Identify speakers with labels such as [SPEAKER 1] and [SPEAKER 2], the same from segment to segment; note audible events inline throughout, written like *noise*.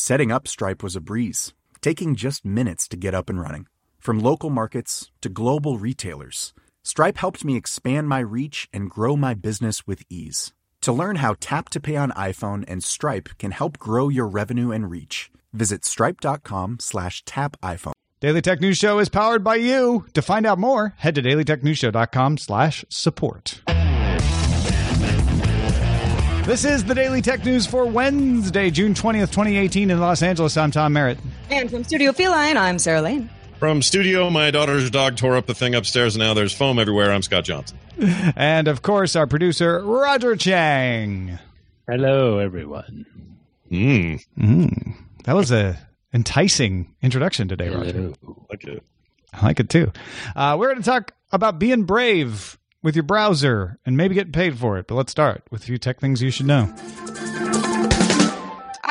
[SPEAKER 1] Setting up Stripe was a breeze, taking just minutes to get up and running. From local markets to global retailers, Stripe helped me expand my reach and grow my business with ease. To learn how Tap to Pay on iPhone and Stripe can help grow your revenue and reach, visit stripe.com slash tap iPhone.
[SPEAKER 2] Daily Tech News Show is powered by you. To find out more, head to dailytechnewsshow.com slash support. This is the Daily Tech News for Wednesday, June 20th, 2018 in Los Angeles. I'm Tom Merritt.
[SPEAKER 3] And from Studio Feline, I'm Sarah Lane.
[SPEAKER 4] From studio, my daughter's dog tore up the thing upstairs, and now there's foam everywhere. I'm Scott Johnson. *laughs*
[SPEAKER 2] And of course, our producer, Roger Chang.
[SPEAKER 5] Hello, everyone.
[SPEAKER 4] Mm,
[SPEAKER 2] Mm, that was a enticing introduction today, Roger.
[SPEAKER 5] Hello.
[SPEAKER 4] like it.
[SPEAKER 2] I like it too. Uh, we're going to talk about being brave with your browser and maybe getting paid for it. But let's start with a few tech things you should know.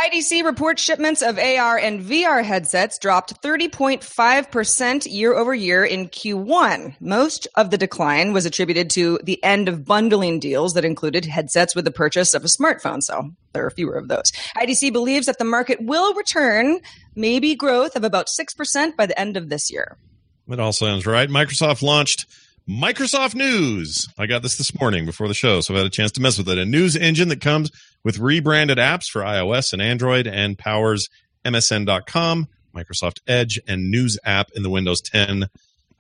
[SPEAKER 3] IDC reports shipments of AR and VR headsets dropped 30.5% year over year in Q1. Most of the decline was attributed to the end of bundling deals that included headsets with the purchase of a smartphone. So there are fewer of those. IDC believes that the market will return maybe growth of about 6% by the end of this year.
[SPEAKER 4] That all sounds right. Microsoft launched Microsoft News. I got this this morning before the show, so I've had a chance to mess with it. A news engine that comes with rebranded apps for iOS and Android and powers MSN.com, Microsoft Edge, and News app in the Windows 10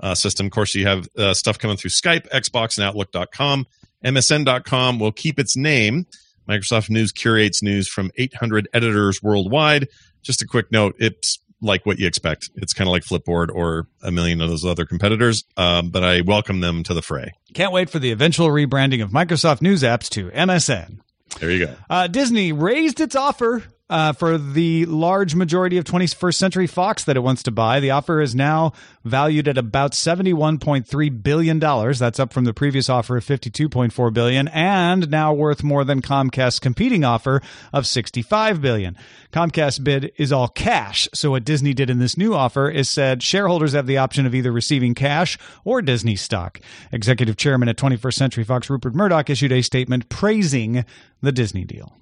[SPEAKER 4] uh, system. Of course, you have uh, stuff coming through Skype, Xbox, and Outlook.com. MSN.com will keep its name. Microsoft News curates news from 800 editors worldwide. Just a quick note, it's like what you expect. It's kind of like Flipboard or a million of those other competitors, um, but I welcome them to the fray.
[SPEAKER 2] Can't wait for the eventual rebranding of Microsoft News apps to MSN.
[SPEAKER 4] There you go.
[SPEAKER 2] Uh, Disney raised its offer uh, for the large majority of 21st Century Fox that it wants to buy. The offer is now valued at about 71.3 billion dollars. That's up from the previous offer of 52.4 billion, and now worth more than Comcast's competing offer of 65 billion. Comcast's bid is all cash. So what Disney did in this new offer is said shareholders have the option of either receiving cash or Disney stock. Executive Chairman at 21st Century Fox Rupert Murdoch issued a statement praising the Disney deal.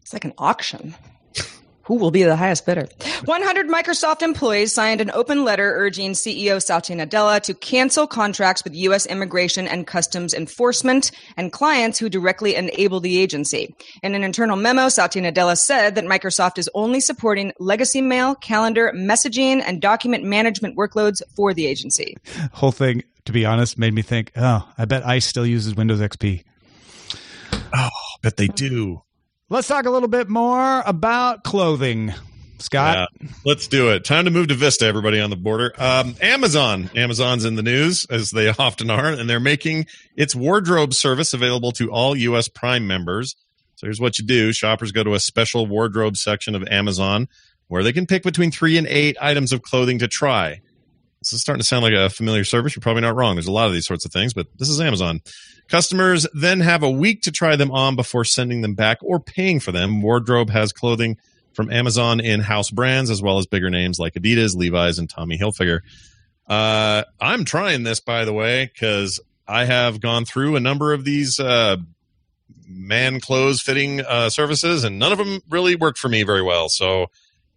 [SPEAKER 3] It's like an auction. Who will be the highest bidder? 100 Microsoft employees signed an open letter urging CEO Satya Nadella to cancel contracts with U.S. Immigration and Customs Enforcement and clients who directly enable the agency. In an internal memo, Satya Nadella said that Microsoft is only supporting legacy mail, calendar, messaging, and document management workloads for the agency.
[SPEAKER 2] Whole thing, to be honest, made me think, oh, I bet ICE still uses Windows XP.
[SPEAKER 4] Oh, bet they do.
[SPEAKER 2] Let's talk a little bit more about clothing. Scott,
[SPEAKER 4] Yeah, let's do it. Time to move to Vista, everybody on the border. Um, Amazon. Amazon's in the news, as they *laughs* often are, and they're making its wardrobe service available to all U.S. Prime members. So here's what you do shoppers go to a special wardrobe section of Amazon where they can pick between three and eight items of clothing to try. This is starting to sound like a familiar service. You're probably not wrong. There's a lot of these sorts of things, but this is Amazon. Customers then have a week to try them on before sending them back or paying for them. Wardrobe has clothing from Amazon in house brands as well as bigger names like Adidas, Levi's, and Tommy Hilfiger. Uh, I'm trying this, by the way, because I have gone through a number of these uh, man clothes fitting uh, services, and none of them really worked for me very well. So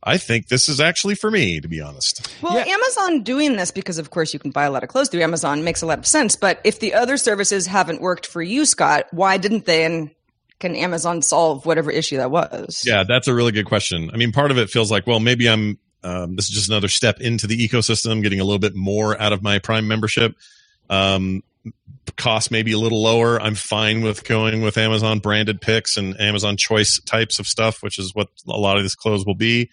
[SPEAKER 4] I think this is actually for me, to be honest.
[SPEAKER 3] Well,
[SPEAKER 2] Yeah.
[SPEAKER 3] Amazon doing this because, of course, you can buy a lot of clothes through Amazon makes a lot of sense. But if the other services haven't worked for you, Scott, why didn't they? And can Amazon solve whatever issue that was?
[SPEAKER 4] Yeah, that's a really good question. I mean, part of it feels like, well, maybe I'm. Um, this is just another step into the ecosystem, getting a little bit more out of my Prime membership. Um, cost maybe a little lower. I'm fine with going with Amazon branded picks and Amazon choice types of stuff, which is what a lot of these clothes will be.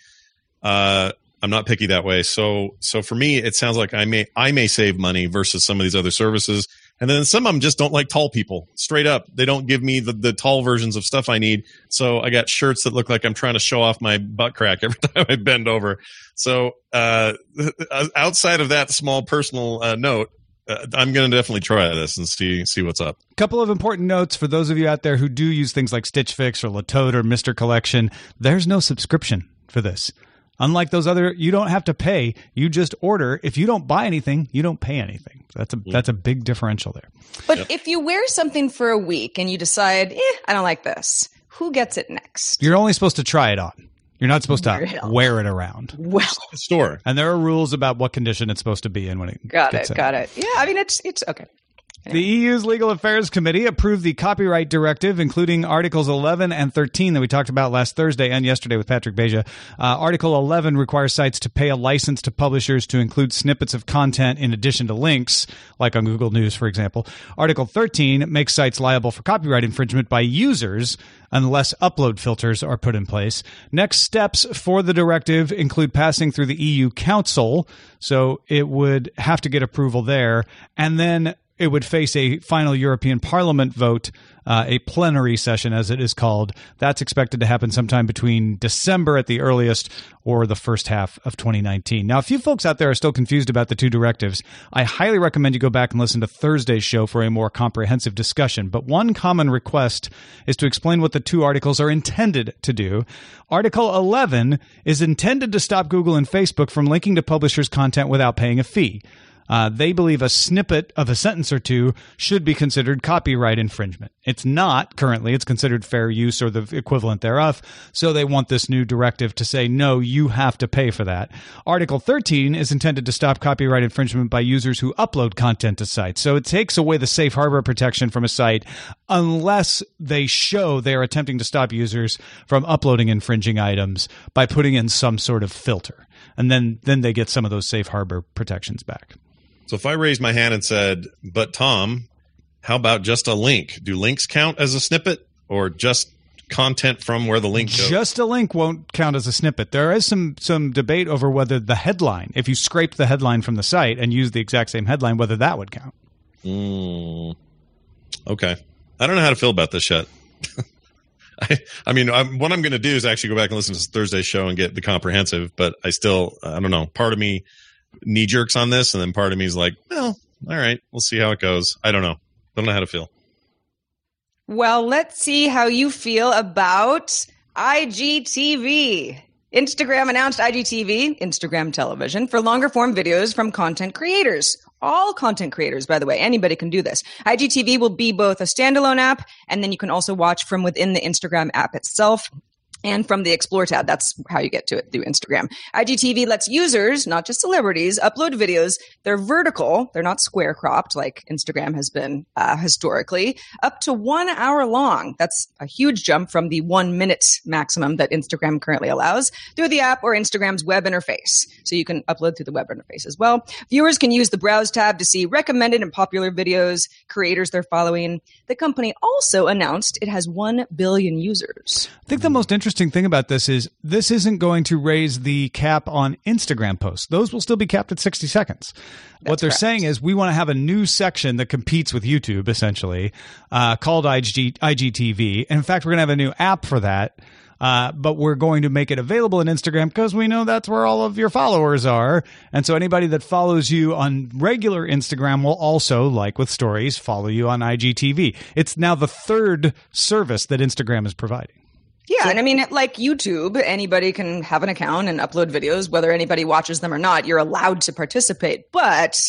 [SPEAKER 4] Uh, I'm not picky that way. So, so for me, it sounds like I may, I may save money versus some of these other services. And then some of them just don't like tall people straight up. They don't give me the, the tall versions of stuff I need. So I got shirts that look like I'm trying to show off my butt crack *laughs* every time I bend over. So, uh, *laughs* outside of that small personal uh, note, uh, I'm going to definitely try this and see see what's up.
[SPEAKER 2] A couple of important notes for those of you out there who do use things like Stitch Fix or Le Tote or Mister Collection. There's no subscription for this. Unlike those other, you don't have to pay. You just order. If you don't buy anything, you don't pay anything. That's a that's a big differential there.
[SPEAKER 3] But yep. if you wear something for a week and you decide, eh, I don't like this, who gets it next?
[SPEAKER 2] You're only supposed to try it on. You're not supposed to wear it around.
[SPEAKER 3] Well,
[SPEAKER 4] store.
[SPEAKER 2] And there are rules about what condition it's supposed to be in when it gets it.
[SPEAKER 3] got
[SPEAKER 2] it.
[SPEAKER 3] In. Got it. Yeah, I mean it's it's okay.
[SPEAKER 2] The EU's Legal Affairs Committee approved the copyright directive, including Articles 11 and 13 that we talked about last Thursday and yesterday with Patrick Beja. Uh, Article 11 requires sites to pay a license to publishers to include snippets of content in addition to links, like on Google News, for example. Article 13 makes sites liable for copyright infringement by users unless upload filters are put in place. Next steps for the directive include passing through the EU Council, so it would have to get approval there, and then it would face a final European Parliament vote, uh, a plenary session, as it is called. That's expected to happen sometime between December at the earliest or the first half of 2019. Now, if you folks out there are still confused about the two directives, I highly recommend you go back and listen to Thursday's show for a more comprehensive discussion. But one common request is to explain what the two articles are intended to do. Article 11 is intended to stop Google and Facebook from linking to publishers' content without paying a fee. Uh, they believe a snippet of a sentence or two should be considered copyright infringement. It's not currently, it's considered fair use or the equivalent thereof. So they want this new directive to say, no, you have to pay for that. Article 13 is intended to stop copyright infringement by users who upload content to sites. So it takes away the safe harbor protection from a site unless they show they are attempting to stop users from uploading infringing items by putting in some sort of filter. And then, then they get some of those safe harbor protections back.
[SPEAKER 4] So if I raised my hand and said, "But Tom, how about just a link? Do links count as a snippet, or just content from where the link goes?"
[SPEAKER 2] Just a link won't count as a snippet. There is some some debate over whether the headline, if you scrape the headline from the site and use the exact same headline, whether that would count.
[SPEAKER 4] Mm, okay, I don't know how to feel about this yet. *laughs* I, I mean, I'm, what I'm going to do is actually go back and listen to Thursday's show and get the comprehensive. But I still, I don't know. Part of me knee jerks on this, and then part of me is like, well, all right, we'll see how it goes. I don't know. Don't know how to feel.
[SPEAKER 3] Well, let's see how you feel about IGTV. Instagram announced IGTV, Instagram television, for longer form videos from content creators. All content creators, by the way, anybody can do this. IGTV will be both a standalone app, and then you can also watch from within the Instagram app itself and from the Explore tab. That's how you get to it through Instagram. IGTV lets users, not just celebrities, upload videos. They're vertical, they're not square cropped like Instagram has been uh, historically, up to one hour long. That's a huge jump from the one minute maximum that Instagram currently allows through the app or Instagram's web interface. So you can upload through the web interface as well. Viewers can use the Browse tab to see recommended and popular videos, creators they're following. The company also announced it has 1 billion users.
[SPEAKER 2] I think the most interesting interesting thing about this is this isn't going to raise the cap on Instagram posts. Those will still be capped at 60 seconds. That's what they're correct. saying is we want to have a new section that competes with YouTube, essentially, uh, called IG, IGTV. in fact, we're going to have a new app for that. Uh, but we're going to make it available on Instagram because we know that's where all of your followers are. And so anybody that follows you on regular Instagram will also, like with stories, follow you on IGTV. It's now the third service that Instagram is providing.
[SPEAKER 3] Yeah, so, and I mean, like YouTube, anybody can have an account and upload videos, whether anybody watches them or not. You're allowed to participate, but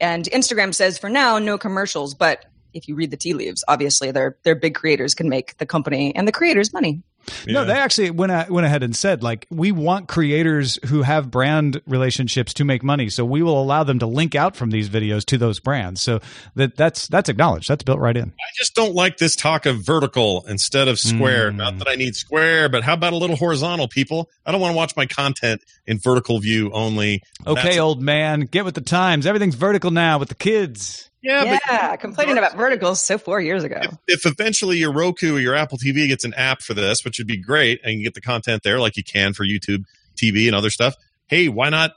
[SPEAKER 3] and Instagram says for now no commercials. But if you read the tea leaves, obviously, they're they're big creators can make the company and the creators money.
[SPEAKER 2] No, they actually went a- went ahead and said like we want creators who have brand relationships to make money, so we will allow them to link out from these videos to those brands. So that that's that's acknowledged. That's built right in.
[SPEAKER 4] I just don't like this talk of vertical instead of square.
[SPEAKER 2] Mm.
[SPEAKER 4] Not that I need square, but how about a little horizontal, people? I don't want to watch my content in vertical view only.
[SPEAKER 2] Okay,
[SPEAKER 4] That's-
[SPEAKER 2] old man, get with the times. Everything's vertical now with the kids.
[SPEAKER 4] Yeah, but
[SPEAKER 3] Yeah, complaining about verticals so four years ago.
[SPEAKER 4] if eventually your Roku or your Apple TV gets an app for this, which would be great, and you get the content there like you can for YouTube TV and other stuff, hey, why not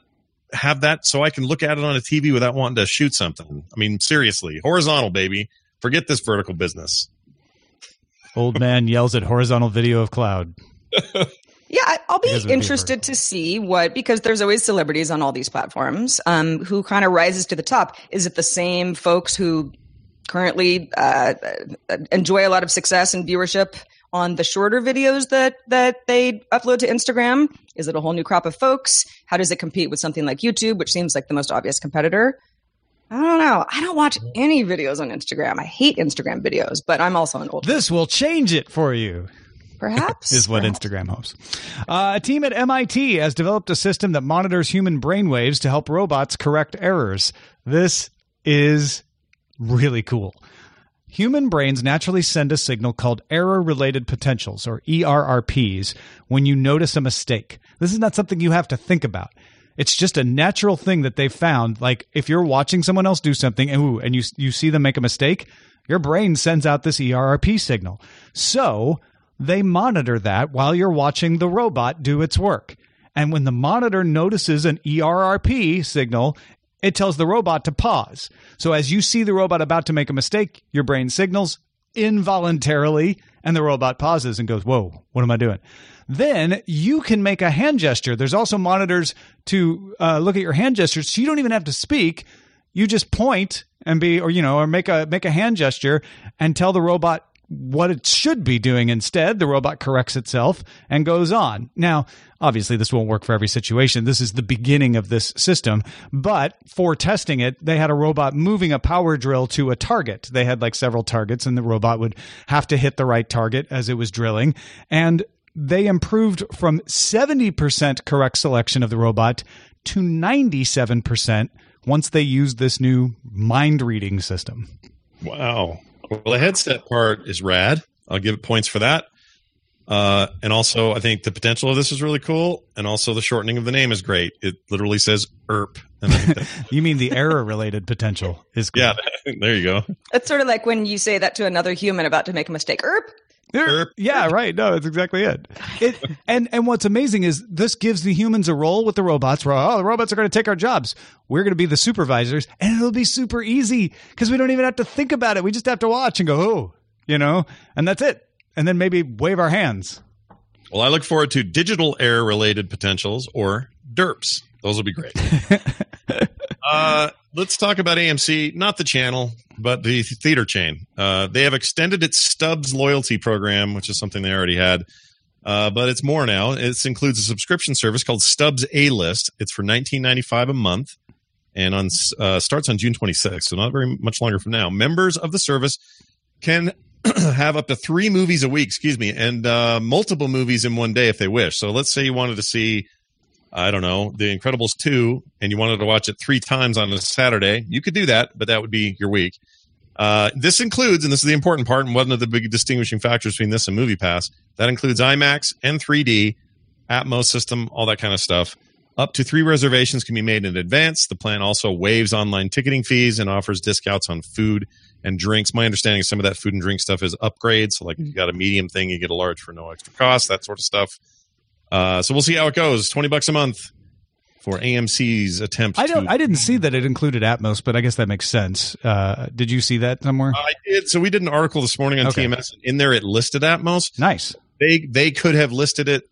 [SPEAKER 4] have that so I can look at it on a TV without wanting to shoot something? I mean, seriously, horizontal, baby. Forget this vertical business.
[SPEAKER 2] Old man yells at horizontal video of cloud. *laughs*
[SPEAKER 3] Yeah, I'll be interested to see what because there's always celebrities on all these platforms. Um, who kind of rises to the top? Is it the same folks who currently uh, uh, enjoy a lot of success and viewership on the shorter videos that that they upload to Instagram? Is it a whole new crop of folks? How does it compete with something like YouTube, which seems like the most obvious competitor? I don't know. I don't watch any videos on Instagram. I hate Instagram videos, but I'm also an old.
[SPEAKER 2] This will change it for you.
[SPEAKER 3] Perhaps
[SPEAKER 2] is what
[SPEAKER 3] Perhaps.
[SPEAKER 2] Instagram hopes. Uh, a team at MIT has developed a system that monitors human brainwaves to help robots correct errors. This is really cool. Human brains naturally send a signal called error related potentials, or ERRPs, when you notice a mistake. This is not something you have to think about. It's just a natural thing that they found. Like if you're watching someone else do something and, ooh, and you, you see them make a mistake, your brain sends out this ERRP signal. So they monitor that while you're watching the robot do its work. And when the monitor notices an ERRP signal, it tells the robot to pause. So as you see the robot about to make a mistake, your brain signals involuntarily, and the robot pauses and goes, Whoa, what am I doing? Then you can make a hand gesture. There's also monitors to uh, look at your hand gestures, so you don't even have to speak. You just point and be, or you know, or make a make a hand gesture and tell the robot what it should be doing instead. The robot corrects itself and goes on. Now, obviously, this won't work for every situation. This is the beginning of this system. But for testing it, they had a robot moving a power drill to a target. They had like several targets, and the robot would have to hit the right target as it was drilling. And they improved from 70% correct selection of the robot to 97% once they used this new mind reading system.
[SPEAKER 4] Wow. Well, the headset part is rad. I'll give it points for that. Uh, and also, I think the potential of this is really cool. And also, the shortening of the name is great. It literally says ERP. And I think *laughs* that-
[SPEAKER 2] You mean the error related potential is *laughs* cool.
[SPEAKER 4] yeah, *laughs* there you go.
[SPEAKER 3] It's sort of like when you say that to another human about to make a mistake. Erp. *laughs*
[SPEAKER 2] Yeah, right. No, that's exactly it. It and and what's amazing is this gives the humans a role with the robots. Where oh, the robots are going to take our jobs. We're going to be the supervisors, and it'll be super easy because we don't even have to think about it. We just have to watch and go, oh, you know, and that's it. And then maybe wave our hands.
[SPEAKER 4] Well, I look forward to digital error related potentials or DERPs. Those will be great. *laughs* uh, let's talk about AMC, not the channel, but the theater chain. Uh, they have extended its Stubs loyalty program, which is something they already had. Uh, but it's more now. It includes a subscription service called Stubs A List. It's for nineteen ninety five a month, and on uh, starts on June twenty sixth, so not very much longer from now. Members of the service can *clears throat* have up to three movies a week, excuse me, and uh, multiple movies in one day if they wish. So let's say you wanted to see, I don't know, The Incredibles 2, and you wanted to watch it three times on a Saturday, you could do that, but that would be your week. Uh, this includes, and this is the important part, and one of the big distinguishing factors between this and Movie Pass, that includes IMAX and 3D, Atmos system, all that kind of stuff. Up to three reservations can be made in advance. The plan also waives online ticketing fees and offers discounts on food and drinks. My understanding is some of that food and drink stuff is upgrades. So, like, if you got a medium thing, you get a large for no extra cost, that sort of stuff. Uh, so we'll see how it goes. Twenty bucks a month for AMC's attempt.
[SPEAKER 2] I don't.
[SPEAKER 4] To,
[SPEAKER 2] I didn't see that it included Atmos, but I guess that makes sense. Uh, did you see that somewhere?
[SPEAKER 4] I did. So we did an article this morning on
[SPEAKER 2] Okay.
[SPEAKER 4] TMS. In there, it listed Atmos.
[SPEAKER 2] nice.
[SPEAKER 4] They they could have listed it,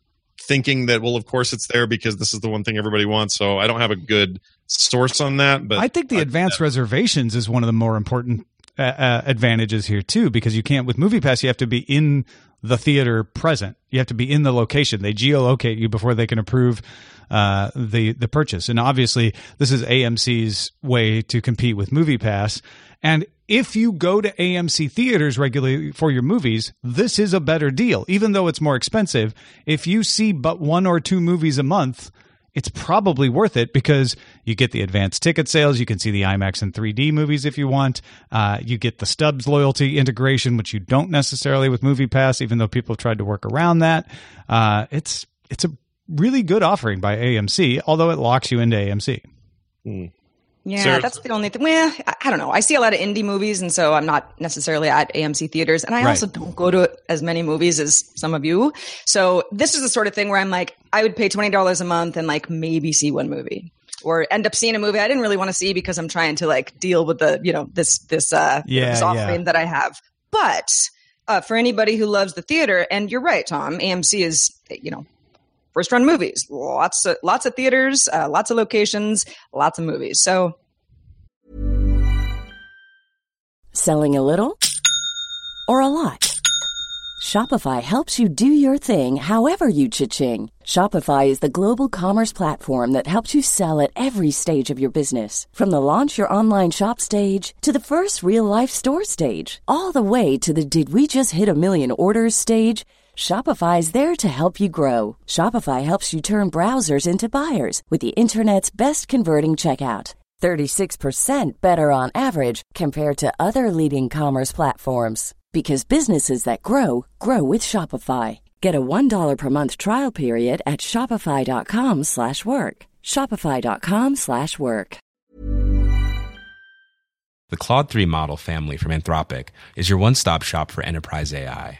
[SPEAKER 4] thinking that well, of course it's there because this is the one thing everybody wants. So I don't have a good source on that. But
[SPEAKER 2] I think the advanced reservations is one of the more important uh, uh, advantages here too, because you can't with MoviePass. You have to be in the theater present. You have to be in the location. They geolocate you before they can approve uh, the the purchase. And obviously, this is AMC's way to compete with MoviePass. And if you go to AMC theaters regularly for your movies, this is a better deal. Even though it's more expensive, if you see but one or two movies a month, it's probably worth it because you get the advanced ticket sales. You can see the IMAX and 3D movies if you want. Uh, you get the Stubs loyalty integration, which you don't necessarily with Movie Pass, even though people have tried to work around that. Uh, it's it's a really good offering by AMC, although it locks you into AMC.
[SPEAKER 4] Hmm.
[SPEAKER 3] Yeah,
[SPEAKER 4] Sarah-
[SPEAKER 3] that's the only thing. Well, I, I don't know. I see a lot of indie movies, and so I'm not necessarily at AMC theaters, and I
[SPEAKER 2] Right.
[SPEAKER 3] also don't go to as many movies as some of you. So this is the sort of thing where I'm like, I would pay twenty dollars a month and like maybe see one movie, or end up seeing a movie I didn't really want to see because I'm trying to like deal with the you know this this uh
[SPEAKER 2] Yeah,
[SPEAKER 3] this
[SPEAKER 2] yeah.
[SPEAKER 3] that I have. But uh, for anybody who loves the theater, and you're right, Tom, AMC is you know first run movies, lots of lots of theaters, uh, lots of locations, lots of movies. So
[SPEAKER 6] Selling a little or a lot? Shopify helps you do your thing however you cha-ching. Shopify is the global commerce platform that helps you sell at every stage of your business. From the launch your online shop stage to the first real life store stage, all the way to the did we just hit a million orders stage. Shopify is there to help you grow. Shopify helps you turn browsers into buyers with the internet's best converting checkout. 36% better on average compared to other leading commerce platforms because businesses that grow grow with Shopify. Get a $1 per month trial period at shopify.com/work. shopify.com/work.
[SPEAKER 7] The Claude 3 model family from Anthropic is your one stop shop for enterprise AI.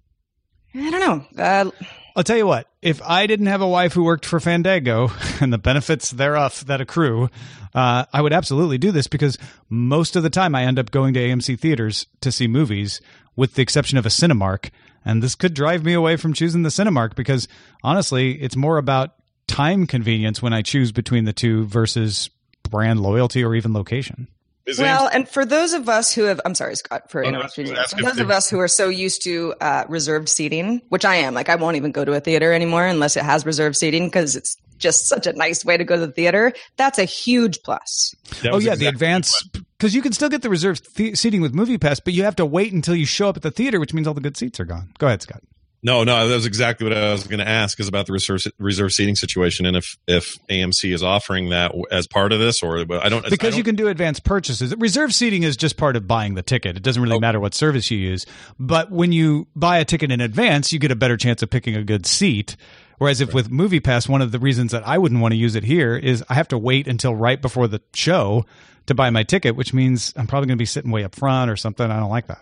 [SPEAKER 3] I don't know. Uh,
[SPEAKER 2] I'll tell you what, if I didn't have a wife who worked for Fandango *laughs* and the benefits thereof that accrue, uh, I would absolutely do this because most of the time I end up going to AMC theaters to see movies, with the exception of a Cinemark. And this could drive me away from choosing the Cinemark because honestly, it's more about time convenience when I choose between the two versus brand loyalty or even location.
[SPEAKER 4] Is
[SPEAKER 3] well, and for those of us who have, I'm sorry, Scott, for
[SPEAKER 4] Oh, no,
[SPEAKER 3] interrupting you. For those of us who are so used to uh, reserved seating, which I am, like I won't even go to a theater anymore unless it has reserved seating because it's just such a nice way to go to the theater. That's a huge plus.
[SPEAKER 2] Oh
[SPEAKER 4] was
[SPEAKER 2] yeah, the advance because you can still get the reserved th- seating with Movie Pass, but you have to wait until you show up at the theater, which means all the good seats are gone. Go ahead, Scott.
[SPEAKER 4] No, no, that was exactly what I was going to ask is about the reserve reserve seating situation, and if if AMC is offering that as part of this, or I don't I
[SPEAKER 2] because
[SPEAKER 4] don't-
[SPEAKER 2] you can do advanced purchases. Reserve seating is just part of buying the ticket. It doesn't really matter what service you use. But when you buy a ticket in advance, you get a better chance of picking a good seat. Whereas if with Movie Pass, one of the reasons that I wouldn't want to use it here is I have to wait until right before the show to buy my ticket, which means I'm probably going to be sitting way up front or something. I don't like that.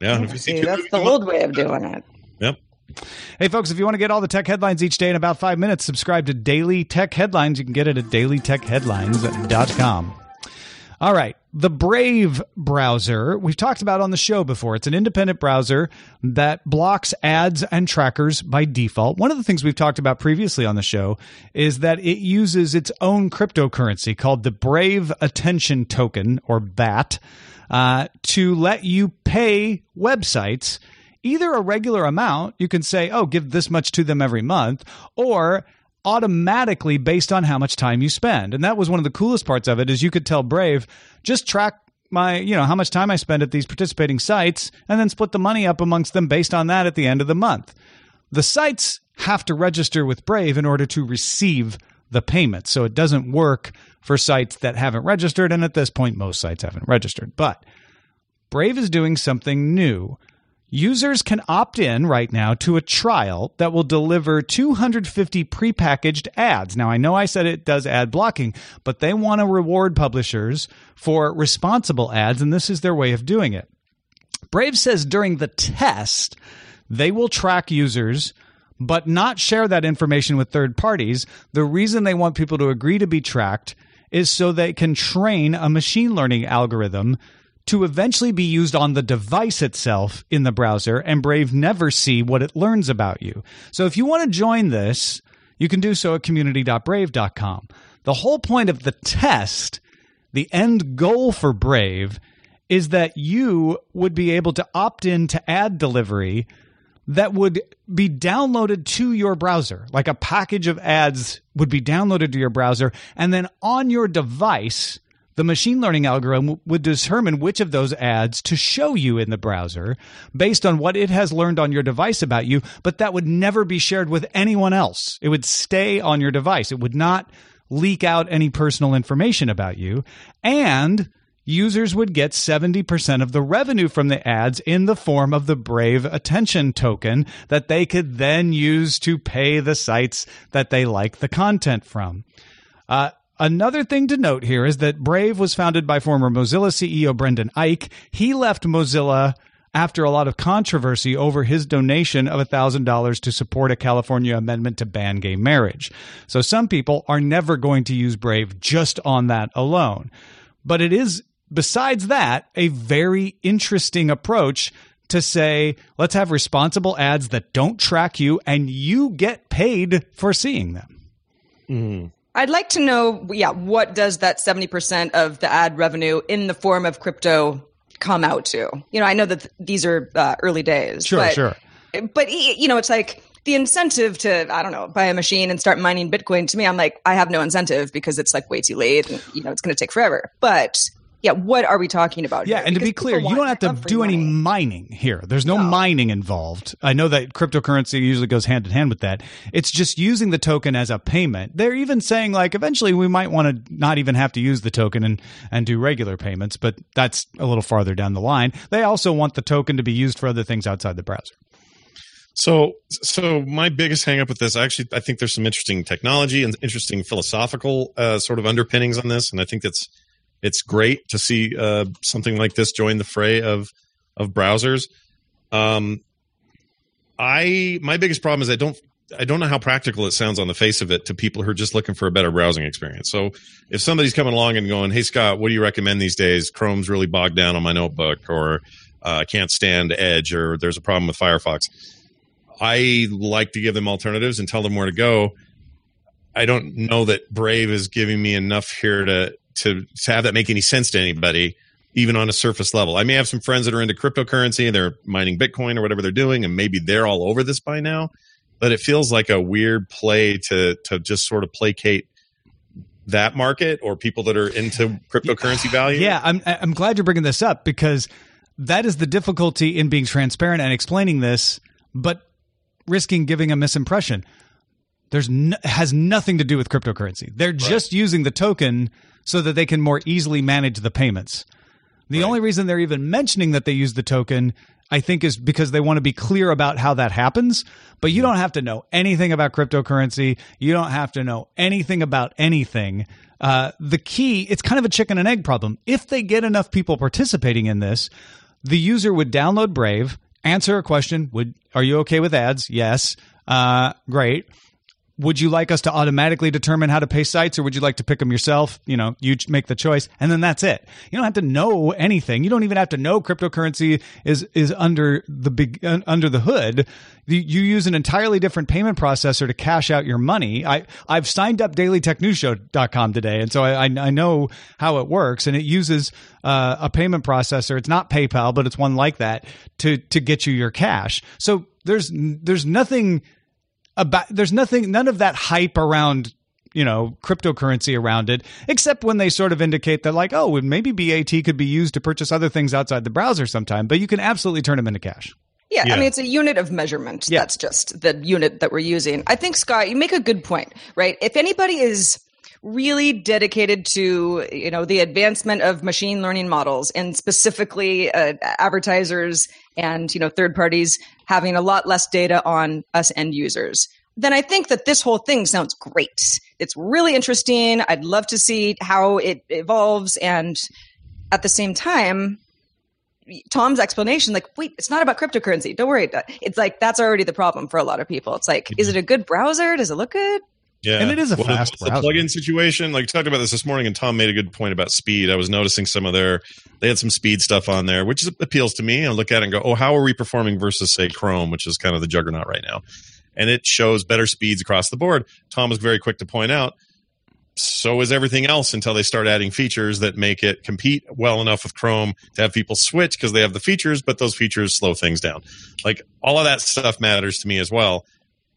[SPEAKER 4] yeah, if you see
[SPEAKER 3] See, that's
[SPEAKER 4] movies
[SPEAKER 3] the old way of doing it.
[SPEAKER 4] Yep.
[SPEAKER 2] Hey, folks, if you want to get all the tech headlines each day in about five minutes, subscribe to Daily Tech Headlines. You can get it at dailytechheadlines.com. All right. The Brave browser, we've talked about on the show before. It's an independent browser that blocks ads and trackers by default. One of the things we've talked about previously on the show is that it uses its own cryptocurrency called the Brave Attention Token, or BAT, uh, to let you pay websites either a regular amount, you can say, oh, give this much to them every month, or automatically based on how much time you spend. And that was one of the coolest parts of it is you could tell Brave, just track my, you know, how much time I spend at these participating sites and then split the money up amongst them based on that at the end of the month. The sites have to register with Brave in order to receive the payment. So it doesn't work for sites that haven't registered. And at this point, most sites haven't registered. But Brave is doing something new. Users can opt in right now to a trial that will deliver 250 prepackaged ads. Now, I know I said it does ad blocking, but they want to reward publishers for responsible ads, and this is their way of doing it. Brave says during the test, they will track users but not share that information with third parties. The reason they want people to agree to be tracked is so they can train a machine learning algorithm to eventually be used on the device itself in the browser, and Brave never see what it learns about you. So if you want to join this, you can do so at community.brave.com. The whole point of the test, the end goal for Brave, is that you would be able to opt in to ad delivery that would be downloaded to your browser. Like a package of ads would be downloaded to your browser, and then on your device, the machine learning algorithm would determine which of those ads to show you in the browser based on what it has learned on your device about you, but that would never be shared with anyone else. It would stay on your device. It would not leak out any personal information about you. And users would get 70% of the revenue from the ads in the form of the Brave attention token that they could then use to pay the sites that they like the content from. Uh, Another thing to note here is that Brave was founded by former Mozilla CEO Brendan Eich. He left Mozilla after a lot of controversy over his donation of $1,000 to support a California amendment to ban gay marriage. So some people are never going to use Brave just on that alone. But it is, besides that, a very interesting approach to say, let's have responsible ads that don't track you and you get paid for seeing them.
[SPEAKER 4] Mm.
[SPEAKER 3] I'd like to know, yeah, what does that 70% of the ad revenue in the form of crypto come out to? You know, I know that th- these are uh, early days.
[SPEAKER 2] Sure,
[SPEAKER 3] but,
[SPEAKER 2] sure.
[SPEAKER 3] But, you know, it's like the incentive to, I don't know, buy a machine and start mining Bitcoin to me, I'm like, I have no incentive because it's like way too late and, you know, it's going to take forever. But yeah, what are we talking about?
[SPEAKER 2] Yeah,
[SPEAKER 3] here?
[SPEAKER 2] and to be clear, you don't have to
[SPEAKER 3] free
[SPEAKER 2] do any mining here. There's no,
[SPEAKER 3] No.
[SPEAKER 2] mining involved. I know that cryptocurrency usually goes hand in hand with that. It's just using the token as a payment. They're even saying like eventually we might want to not even have to use the token and and do regular payments, but that's a little farther down the line. They also want the token to be used for other things outside the browser.
[SPEAKER 4] So, so my biggest hangup with this, actually, I think there's some interesting technology and interesting philosophical uh, sort of underpinnings on this, and I think that's it's great to see uh, something like this join the fray of of browsers. Um, I my biggest problem is I don't I don't know how practical it sounds on the face of it to people who are just looking for a better browsing experience. So if somebody's coming along and going, "Hey Scott, what do you recommend these days? Chrome's really bogged down on my notebook, or uh, I can't stand Edge, or there's a problem with Firefox." I like to give them alternatives and tell them where to go. I don't know that Brave is giving me enough here to to, to have that make any sense to anybody, even on a surface level. I may have some friends that are into cryptocurrency and they're mining Bitcoin or whatever they're doing, and maybe they're all over this by now. But it feels like a weird play to to just sort of placate that market or people that are into cryptocurrency value.
[SPEAKER 2] Yeah, I'm I'm glad you're bringing this up because that is the difficulty in being transparent and explaining this, but risking giving a misimpression. There's no, has nothing to do with cryptocurrency. They're just using the token so that they can more easily manage the payments. The only reason they're even mentioning that they use the token, I think, is because they want to be clear about how that happens. But you don't have to know anything about cryptocurrency. You don't have to know anything about anything. Uh, the key, it's kind of a chicken and egg problem. If they get enough people participating in this, the user would download Brave, answer a question. Would are you okay with ads? Yes. Uh, great would you like us to automatically determine how to pay sites or would you like to pick them yourself? You know you make the choice and then that's it. You don't have to know anything. You don't even have to know cryptocurrency is is under the big uh, under the hood. You, you use an entirely different payment processor to cash out your money. I i've signed up dailytechnewsshow.com today and so i i, I know how it works and it uses uh, a payment processor. It's not paypal but it's one like that to to get you your cash. So there's there's nothing about there's nothing none of that hype around you know cryptocurrency around it except when they sort of indicate that like oh maybe BAT could be used to purchase other things outside the browser sometime but you can absolutely turn them into cash.
[SPEAKER 3] Yeah,
[SPEAKER 4] Yeah.
[SPEAKER 3] I mean it's a unit of measurement.
[SPEAKER 2] Yeah.
[SPEAKER 3] That's just the unit that we're using. I think Scott, you make a good point, right? If anybody is really dedicated to you know the advancement of machine learning models and specifically uh, advertisers and you know third parties having a lot less data on us end users then i think that this whole thing sounds great it's really interesting i'd love to see how it evolves and at the same time Tom's explanation, like, wait, it's not about cryptocurrency. Don't worry. It's like that's already the problem for a lot of people. It's like, is it a good browser? Does it look good?
[SPEAKER 4] Yeah,
[SPEAKER 2] And it is a
[SPEAKER 4] What
[SPEAKER 2] fast
[SPEAKER 4] what's the
[SPEAKER 2] browser.
[SPEAKER 4] plugin situation. Like talked about this this morning, and Tom made a good point about speed. I was noticing some of their they had some speed stuff on there, which appeals to me. I look at it and go, oh, how are we performing versus say Chrome, which is kind of the juggernaut right now, and it shows better speeds across the board. Tom was very quick to point out. So is everything else until they start adding features that make it compete well enough with Chrome to have people switch because they have the features, but those features slow things down. Like all of that stuff matters to me as well.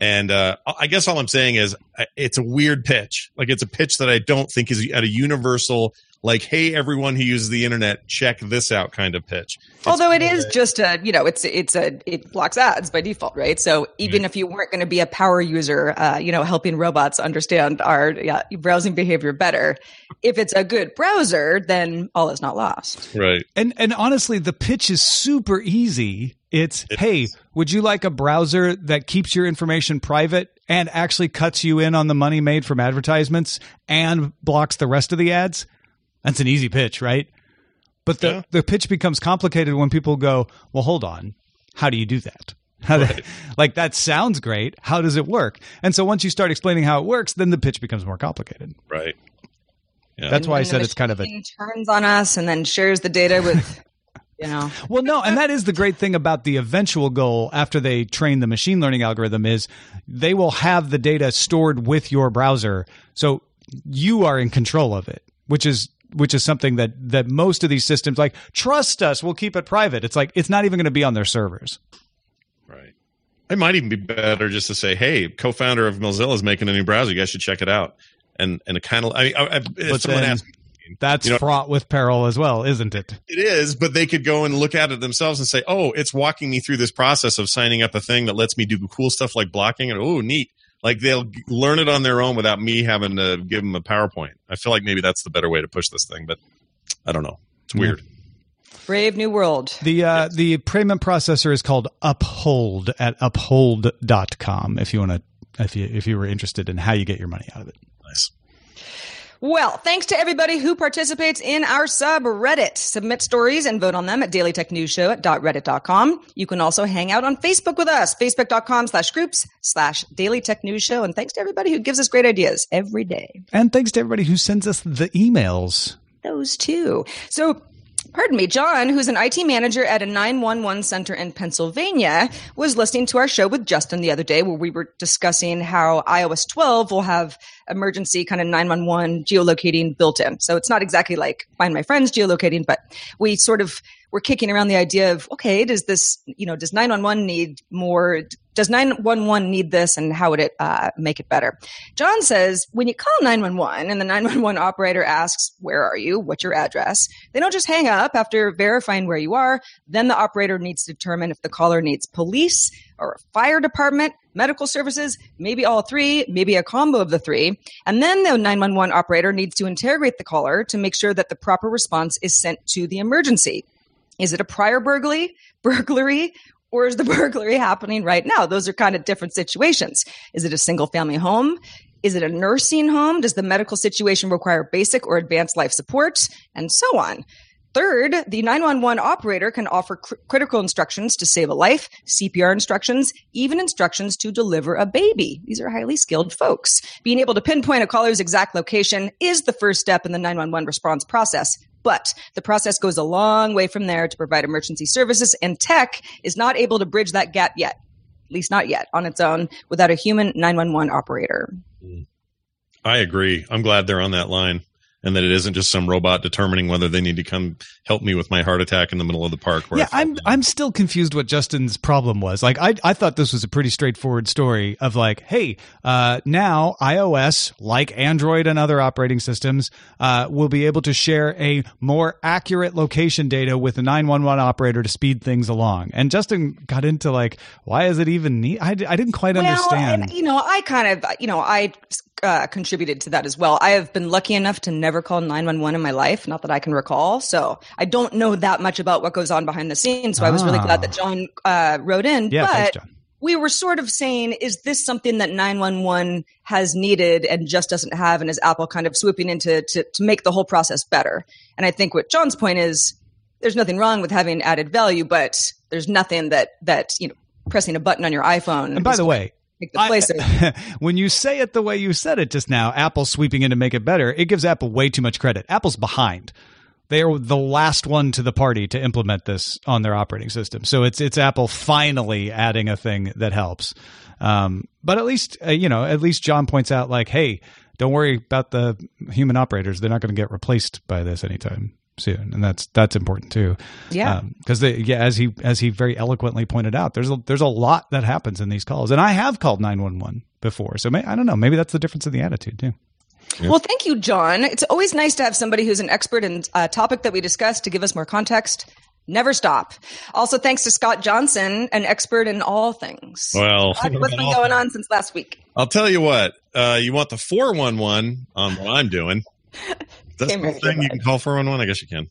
[SPEAKER 4] And uh, I guess all I'm saying is it's a weird pitch. Like it's a pitch that I don't think is at a universal, like, hey, everyone who uses the internet, check this out kind of pitch. It's-
[SPEAKER 3] Although it is just a, you know, it's it's a it blocks ads by default, right? So even if you weren't going to be a power user, uh, you know, helping robots understand our yeah, browsing behavior better, if it's a good browser, then all is not lost.
[SPEAKER 4] right.
[SPEAKER 2] And and honestly, the pitch is super easy. It's hey, would you like a browser that keeps your information private and actually cuts you in on the money made from advertisements and blocks the rest of the ads? That's an easy pitch, right? But the
[SPEAKER 4] Yeah.
[SPEAKER 2] the pitch becomes complicated when people go, "Well, hold on. How do you do that?" *laughs* How
[SPEAKER 4] Right. *laughs*
[SPEAKER 2] like that sounds great. How does it work? And so once you start explaining how it works, then the pitch becomes more complicated.
[SPEAKER 4] Right. Yeah.
[SPEAKER 2] That's why I said
[SPEAKER 3] the
[SPEAKER 2] it's kind of a
[SPEAKER 3] turns on us and then shares the data with, *laughs* you know.
[SPEAKER 2] Well, no, and that is the great thing about the eventual goal after they train the machine learning algorithm is they will have the data stored with your browser, so you are in control of it, which is which is something that that most of these systems like trust us, we'll keep it private. It's like it's not even going to be on their servers.
[SPEAKER 4] Right. It might even be better just to say, "Hey, co-founder of Mozilla is making a new browser. You guys should check it out." And and it kind of, I, I, I, if
[SPEAKER 2] But
[SPEAKER 4] someone
[SPEAKER 2] then-
[SPEAKER 4] asks,
[SPEAKER 2] That's
[SPEAKER 4] You know-
[SPEAKER 2] fraught with peril as well, isn't it?
[SPEAKER 4] it is, but they could go and look at it themselves and say, "Oh, it's walking me through this process of signing up a thing that lets me do cool stuff like blocking." And oh, neat! Like they'll learn it on their own without me having to give them a PowerPoint. I feel like maybe that's the better way to push this thing, but I don't know. It's weird.
[SPEAKER 3] Brave new world.
[SPEAKER 2] The uh, the payment processor is called Uphold at uphold.com if you want to if you if you were interested in how you get your money out of it.
[SPEAKER 4] Nice.
[SPEAKER 3] Well, thanks to everybody who participates in our subreddit. Submit stories and vote on them at dailytechnewsshow at .reddit.com. You can also hang out on Facebook with us, facebook.com slash groups slash Daily Tech News Show. And thanks to everybody who gives us great ideas every day.
[SPEAKER 2] And thanks to everybody who sends us the emails.
[SPEAKER 3] Those too. So, pardon me, John, who's an IT manager at a 911 center in Pennsylvania, was listening to our show with Justin the other day where we were discussing how iOS 12 will have emergency kind of 911 geolocating built in. So it's not exactly like find my friends geolocating, but we sort of were kicking around the idea of okay, does this, you know, does 911 need more? Does 911 need this and how would it uh, make it better? John says when you call 911 and the 911 operator asks, Where are you? What's your address? They don't just hang up after verifying where you are. Then the operator needs to determine if the caller needs police or a fire department, medical services, maybe all three, maybe a combo of the three. And then the 911 operator needs to interrogate the caller to make sure that the proper response is sent to the emergency. Is it a prior burglary, burglary, or is the *laughs* burglary happening right now? Those are kind of different situations. Is it a single family home? Is it a nursing home? Does the medical situation require basic or advanced life support? And so on. Third, the 911 operator can offer cr- critical instructions to save a life, CPR instructions, even instructions to deliver a baby. These are highly skilled folks. Being able to pinpoint a caller's exact location is the first step in the 911 response process. But the process goes a long way from there to provide emergency services, and tech is not able to bridge that gap yet, at least not yet on its own, without a human 911 operator.
[SPEAKER 4] I agree. I'm glad they're on that line. And that it isn't just some robot determining whether they need to come help me with my heart attack in the middle of the park.
[SPEAKER 2] yeah, I'm I'm still confused what Justin's problem was. Like, I I thought this was a pretty straightforward story of like, hey, uh, now iOS, like Android and other operating systems, uh, will be able to share a more accurate location data with a 911 operator to speed things along. And Justin got into like, why is it even need? I, I didn't quite
[SPEAKER 3] well,
[SPEAKER 2] understand.
[SPEAKER 3] And, you know, I kind of, you know, I uh, contributed to that as well. I have been lucky enough to never call 911 in my life, not that I can recall. So I don't know that much about what goes on behind the scenes. So ah. I was really glad that ah. John uh, wrote in.
[SPEAKER 2] Yeah,
[SPEAKER 3] but
[SPEAKER 2] thanks, John.
[SPEAKER 3] we were sort of saying, is this something that 911 has needed and just doesn't have? And is Apple kind of swooping in to, to, to make the whole process better? And I think what John's point is, there's nothing wrong with having added value, but there's nothing that, that, you know, pressing a button on your iPhone.
[SPEAKER 2] And by the way, I, *laughs* when you say it the way you said it just now, Apple sweeping in to make it better, it gives Apple way too much credit. Apple's behind. They are the last one to the party to implement this on their operating system. So it's it's Apple finally adding a thing that helps. Um, but at least uh, you know, at least John points out like, hey, don't worry about the human operators; they're not going to get replaced by this anytime soon, and that's that's important too.
[SPEAKER 3] Yeah,
[SPEAKER 2] because um, yeah, as he as he very eloquently pointed out, there's a there's a lot that happens in these calls, and I have called nine one one before, so may, I don't know, maybe that's the difference in the attitude too.
[SPEAKER 3] Yeah. Well, thank you, John. It's always nice to have somebody who's an expert in a topic that we discuss to give us more context. Never stop. Also, thanks to Scott Johnson, an expert in all things.
[SPEAKER 4] Well,
[SPEAKER 3] what's been *laughs* going on since last week?
[SPEAKER 4] I'll tell you what. Uh, you want the four one one on what I'm doing? *laughs* That's the thing you can call 411. I guess you can.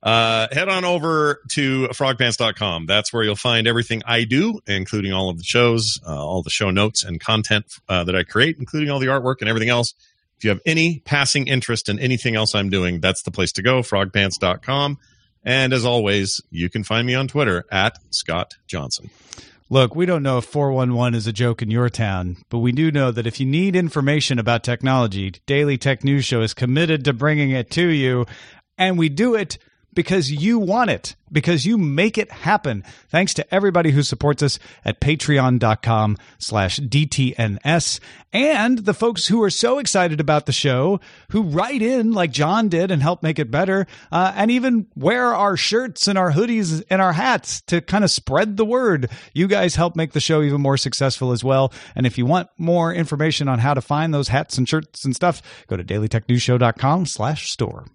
[SPEAKER 4] Uh, head on over to frogpants.com. That's where you'll find everything I do, including all of the shows, uh, all the show notes and content uh, that I create, including all the artwork and everything else. If you have any passing interest in anything else I'm doing, that's the place to go, frogpants.com. And as always, you can find me on Twitter at Scott Johnson.
[SPEAKER 2] Look, we don't know if 411 is a joke in your town, but we do know that if you need information about technology, Daily Tech News Show is committed to bringing it to you, and we do it because you want it, because you make it happen. Thanks to everybody who supports us at patreon.com slash DTNS and the folks who are so excited about the show, who write in like John did and help make it better, uh, and even wear our shirts and our hoodies and our hats to kind of spread the word. You guys help make the show even more successful as well. And if you want more information on how to find those hats and shirts and stuff, go to dailytechnewsshow.com slash store.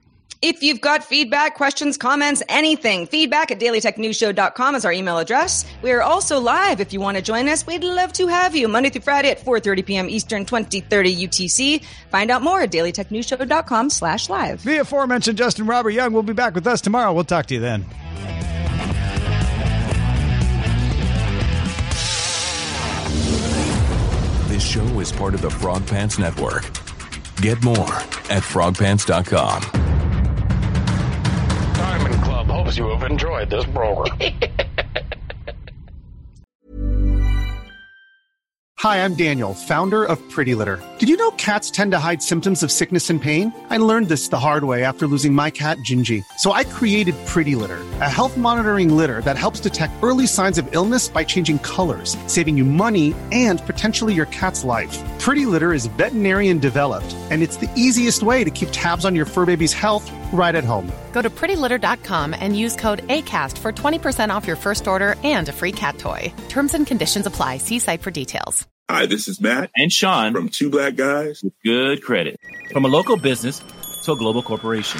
[SPEAKER 3] If you've got feedback, questions, comments, anything, feedback at dailytechnewsshow.com is our email address. We are also live if you want to join us. We'd love to have you Monday through Friday at 4.30 p.m. Eastern, 2030 UTC. Find out more at dailytechnewsshow.com slash live.
[SPEAKER 2] The aforementioned Justin Robert Young will be back with us tomorrow. We'll talk to you then.
[SPEAKER 8] This show is part of the Frog Pants Network. Get more at frogpants.com
[SPEAKER 9] hopes you have enjoyed this program. *laughs*
[SPEAKER 10] Hi, I'm Daniel, founder of Pretty Litter. Did you know cats tend to hide symptoms of sickness and pain? I learned this the hard way after losing my cat, Gingy. So I created Pretty Litter, a health monitoring litter that helps detect early signs of illness by changing colors, saving you money and potentially your cat's life. Pretty Litter is veterinarian developed, and it's the easiest way to keep tabs on your fur baby's health right at home.
[SPEAKER 11] Go to prettylitter.com and use code ACAST for 20% off your first order and a free cat toy. Terms and conditions apply. See site for details.
[SPEAKER 12] Hi, this is Matt
[SPEAKER 13] and Sean
[SPEAKER 12] from Two Black Guys
[SPEAKER 13] with Good Credit. From a local business to a global corporation.